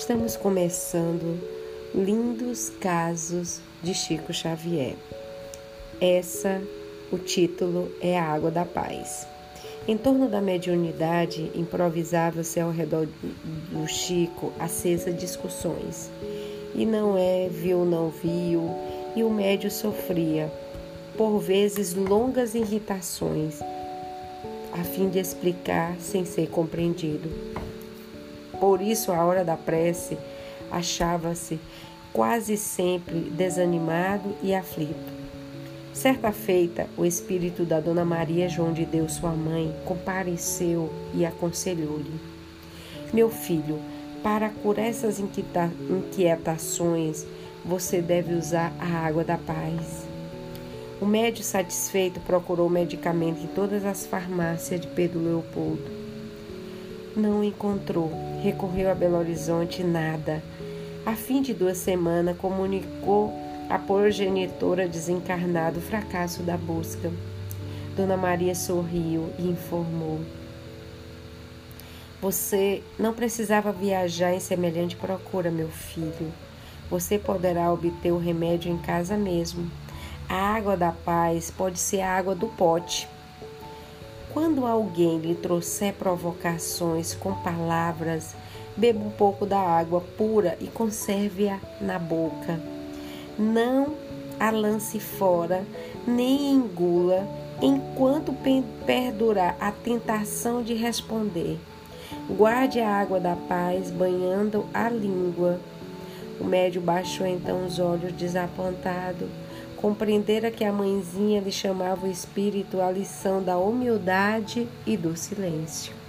Estamos começando Lindos Casos de Chico Xavier. Essa, o título é A Água da Paz. Em torno da mediunidade, improvisava-se ao redor do Chico acesa discussões. E não é, viu, não viu, e o médio sofria, por vezes, longas irritações, a fim de explicar sem ser compreendido. Por isso, a hora da prece, achava-se quase sempre desanimado e aflito. Certa feita, o espírito da Dona Maria João de Deus, sua mãe, compareceu e aconselhou-lhe: Meu filho, para curar essas inquietações, você deve usar a água da paz. O médico satisfeito procurou medicamento em todas as farmácias de Pedro Leopoldo não encontrou. Recorreu a Belo Horizonte, nada. A fim de duas semanas, comunicou à progenitora desencarnada o fracasso da busca. Dona Maria sorriu e informou: Você não precisava viajar em semelhante procura, meu filho. Você poderá obter o remédio em casa mesmo. A água da paz pode ser a água do pote. Quando alguém lhe trouxer provocações com palavras, beba um pouco da água pura e conserve-a na boca. Não a lance fora, nem engula, enquanto perdurar a tentação de responder. Guarde a água da paz, banhando a língua. O médio baixou então os olhos desapontado compreendera que a mãezinha lhe chamava o espírito à lição da humildade e do silêncio.